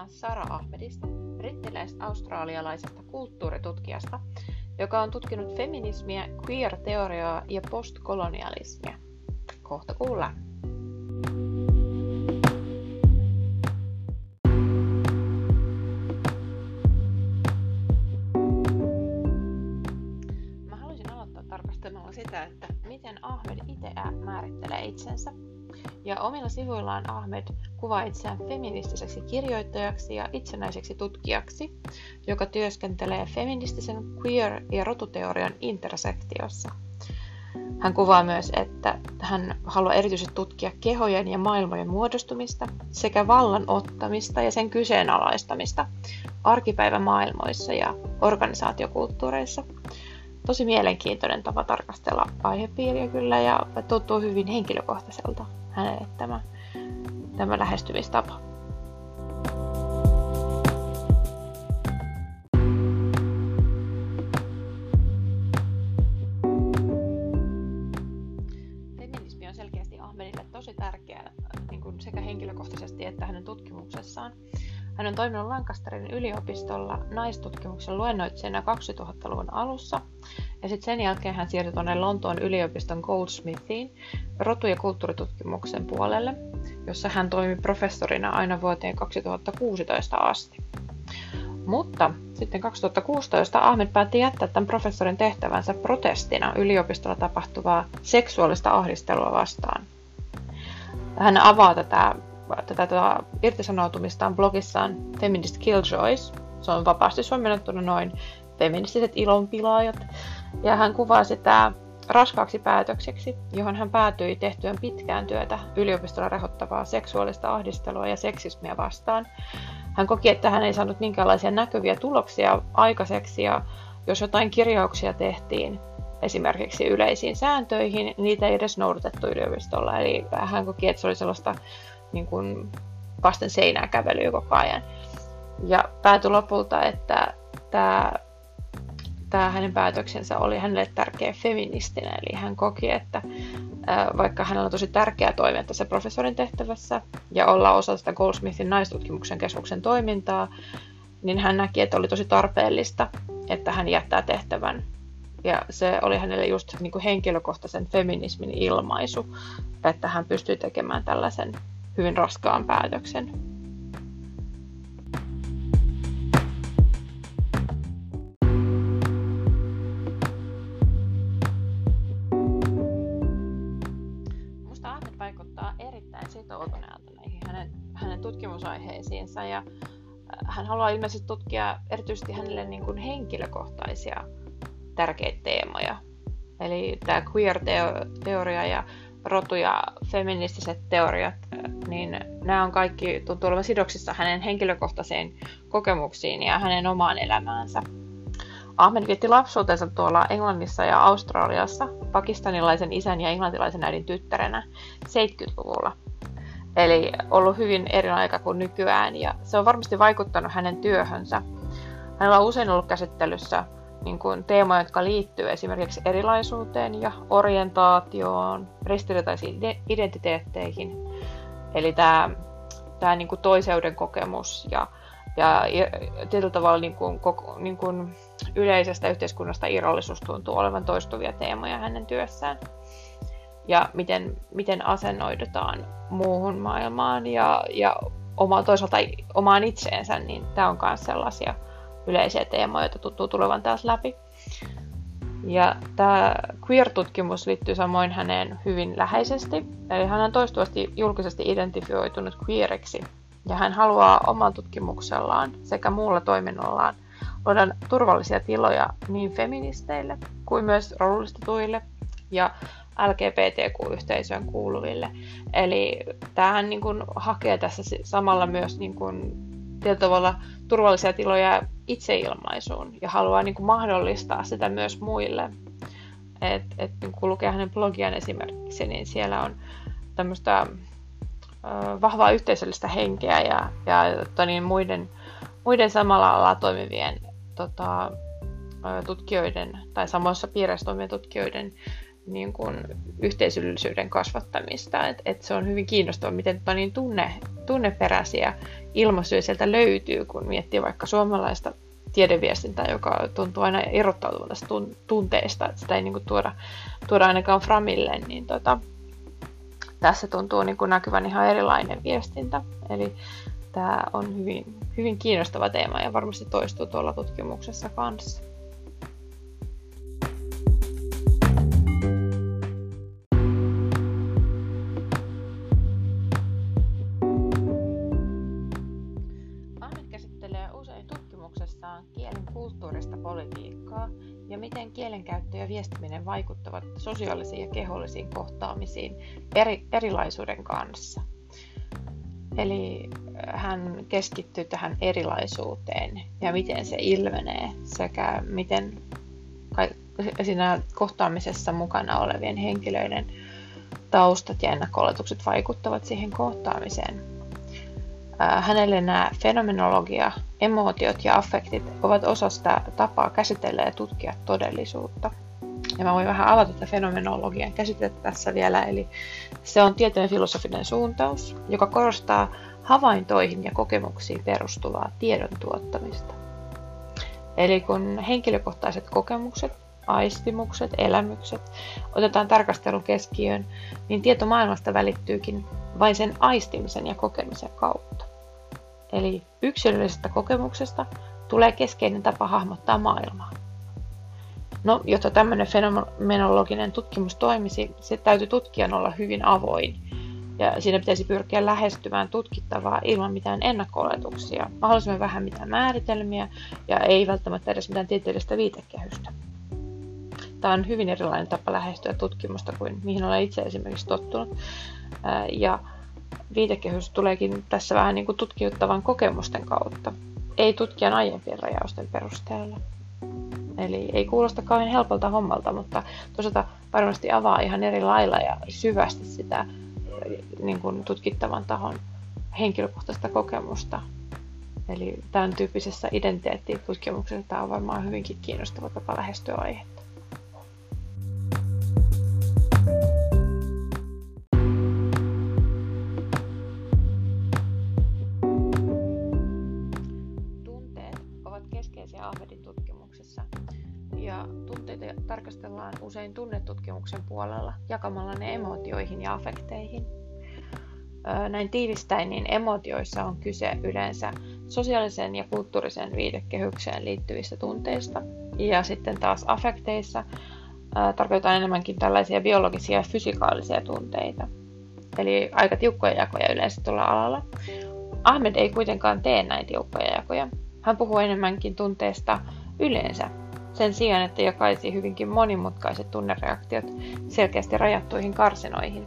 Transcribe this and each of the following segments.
puhutaan Sara Ahmedista, brittiläis-australialaisesta kulttuuritutkijasta, joka on tutkinut feminismiä, queer-teoriaa ja postkolonialismia. Kohta kuullaan. Mä haluaisin aloittaa tarkastelemalla sitä, että miten Ahmed itse määrittelee itsensä. Ja omilla sivuillaan Ahmed kuvaa itseään feministiseksi kirjoittajaksi ja itsenäiseksi tutkijaksi, joka työskentelee feministisen queer- ja rotuteorian intersektiossa. Hän kuvaa myös, että hän haluaa erityisesti tutkia kehojen ja maailmojen muodostumista sekä vallan ottamista ja sen kyseenalaistamista arkipäivämaailmoissa ja organisaatiokulttuureissa. Tosi mielenkiintoinen tapa tarkastella aihepiiriä kyllä ja tuntuu hyvin henkilökohtaiselta hänelle tämä tämä lähestymistapa. Feminismi on selkeästi Ahmedille tosi tärkeä niin kuin sekä henkilökohtaisesti että hänen tutkimuksessaan. Hän on toiminut Lancasterin yliopistolla naistutkimuksen luennoitsijana 2000-luvun alussa ja sitten sen jälkeen hän siirtyi tuonne Lontoon yliopiston Goldsmithiin rotu- ja kulttuuritutkimuksen puolelle, jossa hän toimi professorina aina vuoteen 2016 asti. Mutta sitten 2016 Ahmed päätti jättää tämän professorin tehtävänsä protestina yliopistolla tapahtuvaa seksuaalista ahdistelua vastaan. Hän avaa tätä, tätä, tätä irtisanoutumistaan blogissaan Feminist Killjoys. Se on vapaasti suomennettuna noin feministiset ilonpilaajat. Ja hän kuvaa sitä raskaaksi päätökseksi, johon hän päätyi tehtyään pitkään työtä yliopistolla rehottavaa seksuaalista ahdistelua ja seksismiä vastaan. Hän koki, että hän ei saanut minkäänlaisia näkyviä tuloksia aikaiseksi ja jos jotain kirjauksia tehtiin esimerkiksi yleisiin sääntöihin, niitä ei edes noudatettu yliopistolla. Eli hän koki, että se oli sellaista niin kuin vasten seinää kävelyä koko ajan. Ja päätyi lopulta, että tämä tämä hänen päätöksensä oli hänelle tärkeä feministinen, eli hän koki, että vaikka hänellä on tosi tärkeää toimia tässä professorin tehtävässä ja olla osa sitä Goldsmithin naistutkimuksen keskuksen toimintaa, niin hän näki, että oli tosi tarpeellista, että hän jättää tehtävän. Ja se oli hänelle just niin kuin henkilökohtaisen feminismin ilmaisu, että hän pystyy tekemään tällaisen hyvin raskaan päätöksen. Tutkimusaiheisiinsa ja äh, hän haluaa ilmeisesti tutkia erityisesti hänelle niin kuin henkilökohtaisia tärkeitä teemoja. Eli tämä queer-teoria ja rotu- ja feministiset teoriat, niin nämä on kaikki tuntuu olevan sidoksissa hänen henkilökohtaisiin kokemuksiin ja hänen omaan elämäänsä. Ahmed vietti lapsuutensa tuolla Englannissa ja Australiassa pakistanilaisen isän ja englantilaisen äidin tyttärenä 70-luvulla. Eli ollut hyvin eri aika kuin nykyään ja se on varmasti vaikuttanut hänen työhönsä. Hänellä on usein ollut käsittelyssä niin kuin teemoja, jotka liittyy esimerkiksi erilaisuuteen ja orientaatioon, ristiriitaisiin identiteetteihin. Eli tämä, tämä niin kuin toiseuden kokemus ja, ja tietyllä tavalla niin kuin, niin kuin yleisestä yhteiskunnasta irrallisuus tuntuu olevan toistuvia teemoja hänen työssään ja miten, miten asennoidutaan muuhun maailmaan ja, ja oma, toisaalta omaan itseensä, niin tämä on myös sellaisia yleisiä teemoja, joita tuntuu tulevan taas läpi. Ja tämä queer-tutkimus liittyy samoin häneen hyvin läheisesti, eli hän on toistuvasti julkisesti identifioitunut queeriksi, ja hän haluaa oman tutkimuksellaan sekä muulla toiminnallaan luoda turvallisia tiloja niin feministeille kuin myös rollistetuille ja LGBTQ-yhteisöön kuuluville. Eli tämähän niin kuin hakee tässä samalla myös niin kuin tietyllä tavalla turvallisia tiloja itseilmaisuun ja haluaa niin kuin mahdollistaa sitä myös muille. Et, et, niin kun lukee hänen blogiaan esimerkiksi, niin siellä on tämmöistä vahvaa yhteisöllistä henkeä ja, ja tota niin, muiden, muiden samalla alalla toimivien tota, tutkijoiden tai samoissa piireissä toimivien tutkijoiden niin kuin yhteisöllisyyden kasvattamista. Et, et se on hyvin kiinnostavaa, miten tota niin tunne, tunneperäisiä ilmaisuja sieltä löytyy, kun miettii vaikka suomalaista tiedeviestintää, joka tuntuu aina erottautuvan tästä tunteesta, että sitä ei niin kuin tuoda, tuoda ainakaan framille, niin tota, tässä tuntuu niin kuin näkyvän ihan erilainen viestintä. Eli tämä on hyvin, hyvin kiinnostava teema ja varmasti toistuu tuolla tutkimuksessa kanssa. Sosiaalisiin ja kehollisiin kohtaamisiin eri, erilaisuuden kanssa. Eli äh, hän keskittyy tähän erilaisuuteen ja miten se ilmenee sekä miten siinä kohtaamisessa mukana olevien henkilöiden taustat ja ennakko vaikuttavat siihen kohtaamiseen. Äh, hänelle nämä fenomenologia, emootiot ja affektit ovat osa sitä tapaa käsitellä ja tutkia todellisuutta. Ja mä voin vähän avata tätä fenomenologian käsitettä tässä vielä, eli se on tieteen filosofinen suuntaus, joka korostaa havaintoihin ja kokemuksiin perustuvaa tiedon tuottamista. Eli kun henkilökohtaiset kokemukset, aistimukset, elämykset otetaan tarkastelun keskiöön, niin tieto maailmasta välittyykin vain sen aistimisen ja kokemisen kautta. Eli yksilöllisestä kokemuksesta tulee keskeinen tapa hahmottaa maailmaa. No, jotta tämmöinen fenomenologinen tutkimus toimisi, se täytyy tutkijan olla hyvin avoin. Ja siinä pitäisi pyrkiä lähestymään tutkittavaa ilman mitään ennakko-oletuksia, mahdollisimman vähän mitään määritelmiä ja ei välttämättä edes mitään tieteellistä viitekehystä. Tämä on hyvin erilainen tapa lähestyä tutkimusta kuin mihin olen itse esimerkiksi tottunut. Ja viitekehys tuleekin tässä vähän niin kuin tutkiuttavan kokemusten kautta, ei tutkijan aiempien rajausten perusteella. Eli ei kuulosta kauhean helpolta hommalta, mutta toisaalta varmasti avaa ihan eri lailla ja syvästi sitä niin kuin tutkittavan tahon henkilökohtaista kokemusta. Eli tämän tyyppisessä identiteettitutkimuksessa tämä on varmaan hyvinkin kiinnostava tapa lähestyä aihetta. Tunnetutkimuksen puolella jakamalla ne emotioihin ja affekteihin. Näin tiivistäin, niin emotioissa on kyse yleensä sosiaaliseen ja kulttuuriseen viitekehykseen liittyvistä tunteista. Ja sitten taas affekteissa tarkoitetaan enemmänkin tällaisia biologisia ja fysikaalisia tunteita. Eli aika tiukkoja jakoja yleensä tuolla alalla. Ahmed ei kuitenkaan tee näin tiukkoja jakoja. Hän puhuu enemmänkin tunteesta yleensä sen sijaan, että jakaisi hyvinkin monimutkaiset tunnereaktiot selkeästi rajattuihin karsinoihin.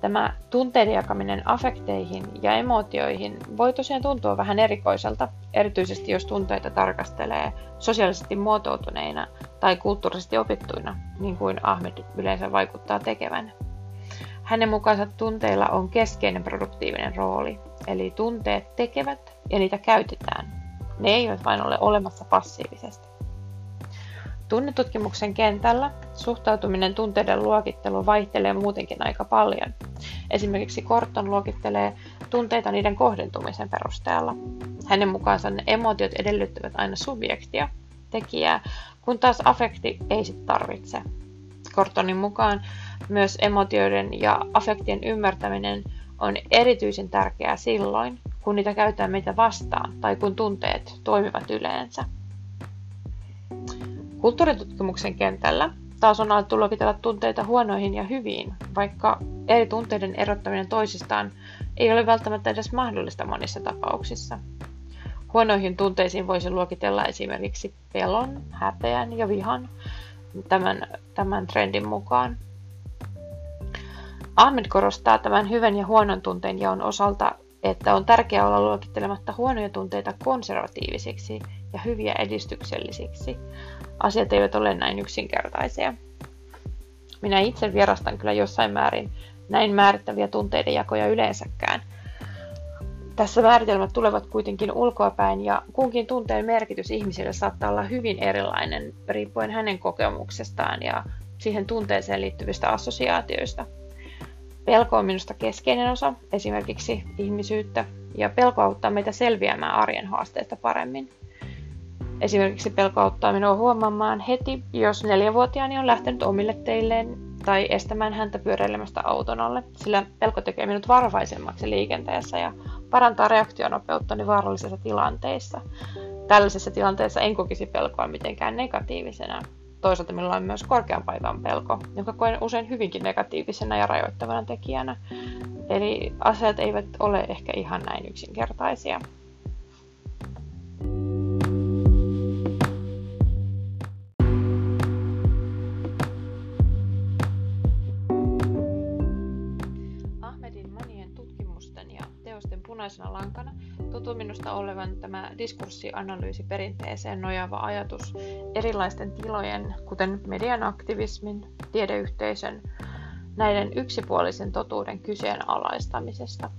Tämä tunteiden jakaminen afekteihin ja emootioihin voi tosiaan tuntua vähän erikoiselta, erityisesti jos tunteita tarkastelee sosiaalisesti muotoutuneina tai kulttuurisesti opittuina, niin kuin Ahmed yleensä vaikuttaa tekevän. Hänen mukaansa tunteilla on keskeinen produktiivinen rooli, eli tunteet tekevät ja niitä käytetään ne eivät vain ole olemassa passiivisesti. Tunnetutkimuksen kentällä suhtautuminen tunteiden luokitteluun vaihtelee muutenkin aika paljon. Esimerkiksi Korton luokittelee tunteita niiden kohdentumisen perusteella. Hänen mukaansa ne emotiot edellyttävät aina subjektia, tekijää, kun taas affekti ei sit tarvitse. Kortonin mukaan myös emotioiden ja affektien ymmärtäminen on erityisen tärkeää silloin, kun niitä käytetään meitä vastaan tai kun tunteet toimivat yleensä. Kulttuuritutkimuksen kentällä taas on alettu luokitella tunteita huonoihin ja hyviin, vaikka eri tunteiden erottaminen toisistaan ei ole välttämättä edes mahdollista monissa tapauksissa. Huonoihin tunteisiin voisi luokitella esimerkiksi pelon, häpeän ja vihan tämän, tämän trendin mukaan. Ahmed korostaa tämän hyvän ja huonon tunteen jaon osalta että on tärkeää olla luokittelematta huonoja tunteita konservatiivisiksi ja hyviä edistyksellisiksi. Asiat eivät ole näin yksinkertaisia. Minä itse vierastan kyllä jossain määrin näin määrittäviä tunteiden jakoja yleensäkään. Tässä määritelmät tulevat kuitenkin ulkoapäin ja kunkin tunteen merkitys ihmiselle saattaa olla hyvin erilainen riippuen hänen kokemuksestaan ja siihen tunteeseen liittyvistä assosiaatioista. Pelko on minusta keskeinen osa esimerkiksi ihmisyyttä, ja pelko auttaa meitä selviämään arjen haasteista paremmin. Esimerkiksi pelko auttaa minua huomaamaan heti, jos neljävuotiaani on lähtenyt omille teilleen tai estämään häntä pyöräilemästä auton alle, sillä pelko tekee minut varovaisemmaksi liikenteessä ja parantaa reaktionopeuttani vaarallisissa tilanteissa. Tällaisessa tilanteessa en kokisi pelkoa mitenkään negatiivisena. Toisaalta minulla on myös korkean paikan pelko, joka koen usein hyvinkin negatiivisena ja rajoittavana tekijänä. Eli asiat eivät ole ehkä ihan näin yksinkertaisia. Punaisena lankana tuntuu minusta olevan tämä diskurssianalyysi perinteeseen nojaava ajatus erilaisten tilojen, kuten median aktivismin, tiedeyhteisön, näiden yksipuolisen totuuden kyseenalaistamisesta.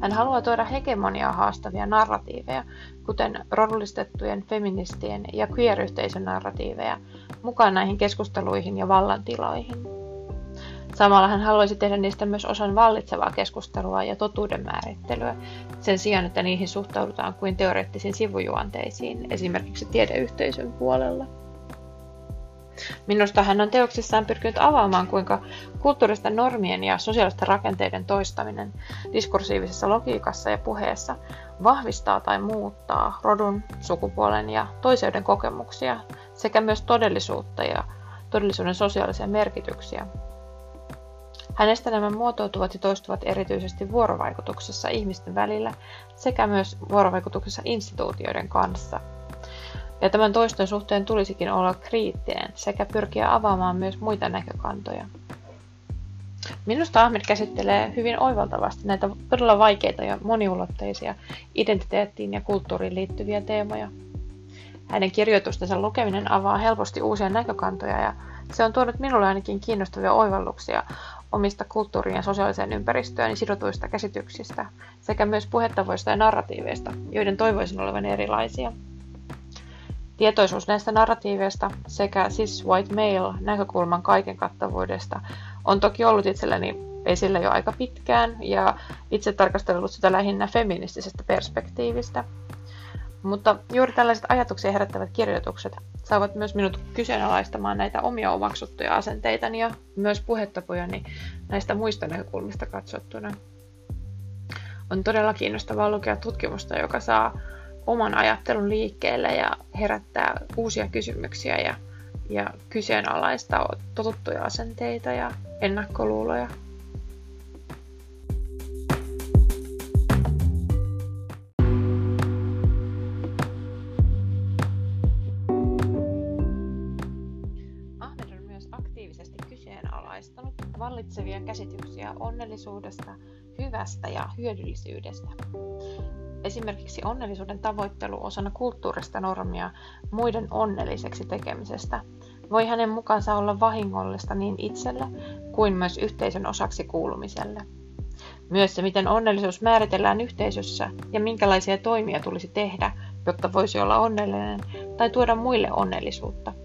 Hän haluaa tuoda hegemoniaa haastavia narratiiveja, kuten rodullistettujen feministien ja queer-yhteisön narratiiveja, mukaan näihin keskusteluihin ja vallantiloihin. Samalla hän haluaisi tehdä niistä myös osan vallitsevaa keskustelua ja totuuden määrittelyä, sen sijaan, että niihin suhtaudutaan kuin teoreettisiin sivujuonteisiin, esimerkiksi tiedeyhteisön puolella. Minusta hän on teoksissaan pyrkinyt avaamaan, kuinka kulttuuristen normien ja sosiaalisten rakenteiden toistaminen diskursiivisessa logiikassa ja puheessa vahvistaa tai muuttaa rodun, sukupuolen ja toiseuden kokemuksia sekä myös todellisuutta ja todellisuuden sosiaalisia merkityksiä, Hänestä nämä muotoutuvat ja toistuvat erityisesti vuorovaikutuksessa ihmisten välillä sekä myös vuorovaikutuksessa instituutioiden kanssa. Ja tämän toiston suhteen tulisikin olla kriittinen sekä pyrkiä avaamaan myös muita näkökantoja. Minusta Ahmed käsittelee hyvin oivaltavasti näitä todella vaikeita ja moniulotteisia identiteettiin ja kulttuuriin liittyviä teemoja. Hänen kirjoitustensa lukeminen avaa helposti uusia näkökantoja ja se on tuonut minulle ainakin kiinnostavia oivalluksia omista kulttuuriin ja sosiaaliseen ympäristöön sidotuista käsityksistä sekä myös puhetavoista ja narratiiveista, joiden toivoisin olevan erilaisia. Tietoisuus näistä narratiiveista sekä cis white male näkökulman kaiken kattavuudesta on toki ollut itselläni esillä jo aika pitkään ja itse tarkastellut sitä lähinnä feministisestä perspektiivistä – mutta juuri tällaiset ajatuksia herättävät kirjoitukset saavat myös minut kyseenalaistamaan näitä omia omaksuttuja asenteitani ja myös puhetapojani näistä muista näkökulmista katsottuna. On todella kiinnostavaa lukea tutkimusta, joka saa oman ajattelun liikkeelle ja herättää uusia kysymyksiä ja, ja kyseenalaistaa totuttuja asenteita ja ennakkoluuloja. Vallitsevia käsityksiä onnellisuudesta, hyvästä ja hyödyllisyydestä. Esimerkiksi onnellisuuden tavoittelu osana kulttuurista normia muiden onnelliseksi tekemisestä voi hänen mukaansa olla vahingollista niin itselle kuin myös yhteisön osaksi kuulumiselle. Myös se, miten onnellisuus määritellään yhteisössä ja minkälaisia toimia tulisi tehdä, jotta voisi olla onnellinen tai tuoda muille onnellisuutta –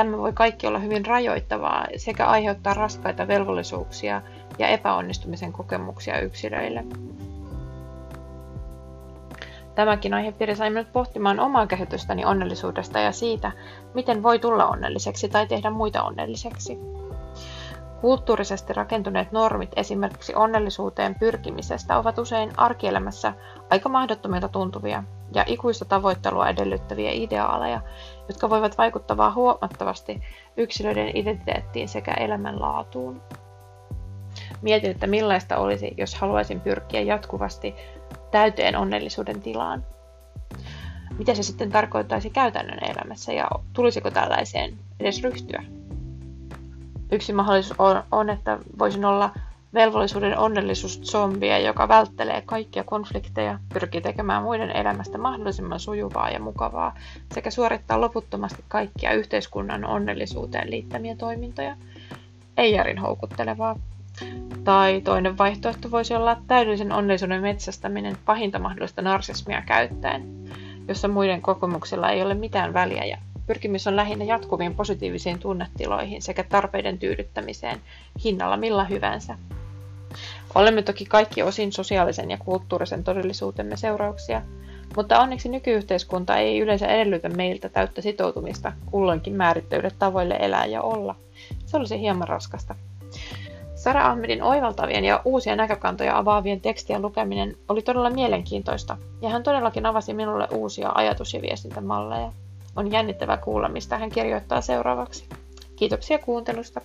Tämä voi kaikki olla hyvin rajoittavaa sekä aiheuttaa raskaita velvollisuuksia ja epäonnistumisen kokemuksia yksilöille. Tämäkin aihepiiri sai minut pohtimaan omaa käsitystäni onnellisuudesta ja siitä, miten voi tulla onnelliseksi tai tehdä muita onnelliseksi. Kulttuurisesti rakentuneet normit esimerkiksi onnellisuuteen pyrkimisestä ovat usein arkielämässä aika mahdottomilta tuntuvia ja ikuista tavoittelua edellyttäviä ideaaleja, jotka voivat vaikuttaa huomattavasti yksilöiden identiteettiin sekä elämänlaatuun. Mietin, että millaista olisi, jos haluaisin pyrkiä jatkuvasti täyteen onnellisuuden tilaan. Mitä se sitten tarkoittaisi käytännön elämässä ja tulisiko tällaiseen edes ryhtyä? Yksi mahdollisuus on, on että voisin olla velvollisuuden onnellisuus zombia, joka välttelee kaikkia konflikteja, pyrkii tekemään muiden elämästä mahdollisimman sujuvaa ja mukavaa sekä suorittaa loputtomasti kaikkia yhteiskunnan onnellisuuteen liittämiä toimintoja. Ei järin houkuttelevaa. Tai toinen vaihtoehto voisi olla täydellisen onnellisuuden metsästäminen pahinta mahdollista narsismia käyttäen, jossa muiden kokemuksilla ei ole mitään väliä ja Pyrkimys on lähinnä jatkuviin positiivisiin tunnetiloihin sekä tarpeiden tyydyttämiseen hinnalla millä hyvänsä. Olemme toki kaikki osin sosiaalisen ja kulttuurisen todellisuutemme seurauksia, mutta onneksi nykyyhteiskunta ei yleensä edellytä meiltä täyttä sitoutumista kulloinkin määrittäydylle tavoille elää ja olla. Se olisi hieman raskasta. Sara Ahmedin oivaltavien ja uusia näkökantoja avaavien tekstien lukeminen oli todella mielenkiintoista, ja hän todellakin avasi minulle uusia ajatus- ja viestintämalleja. On jännittävää kuulla, mistä hän kirjoittaa seuraavaksi. Kiitoksia kuuntelusta.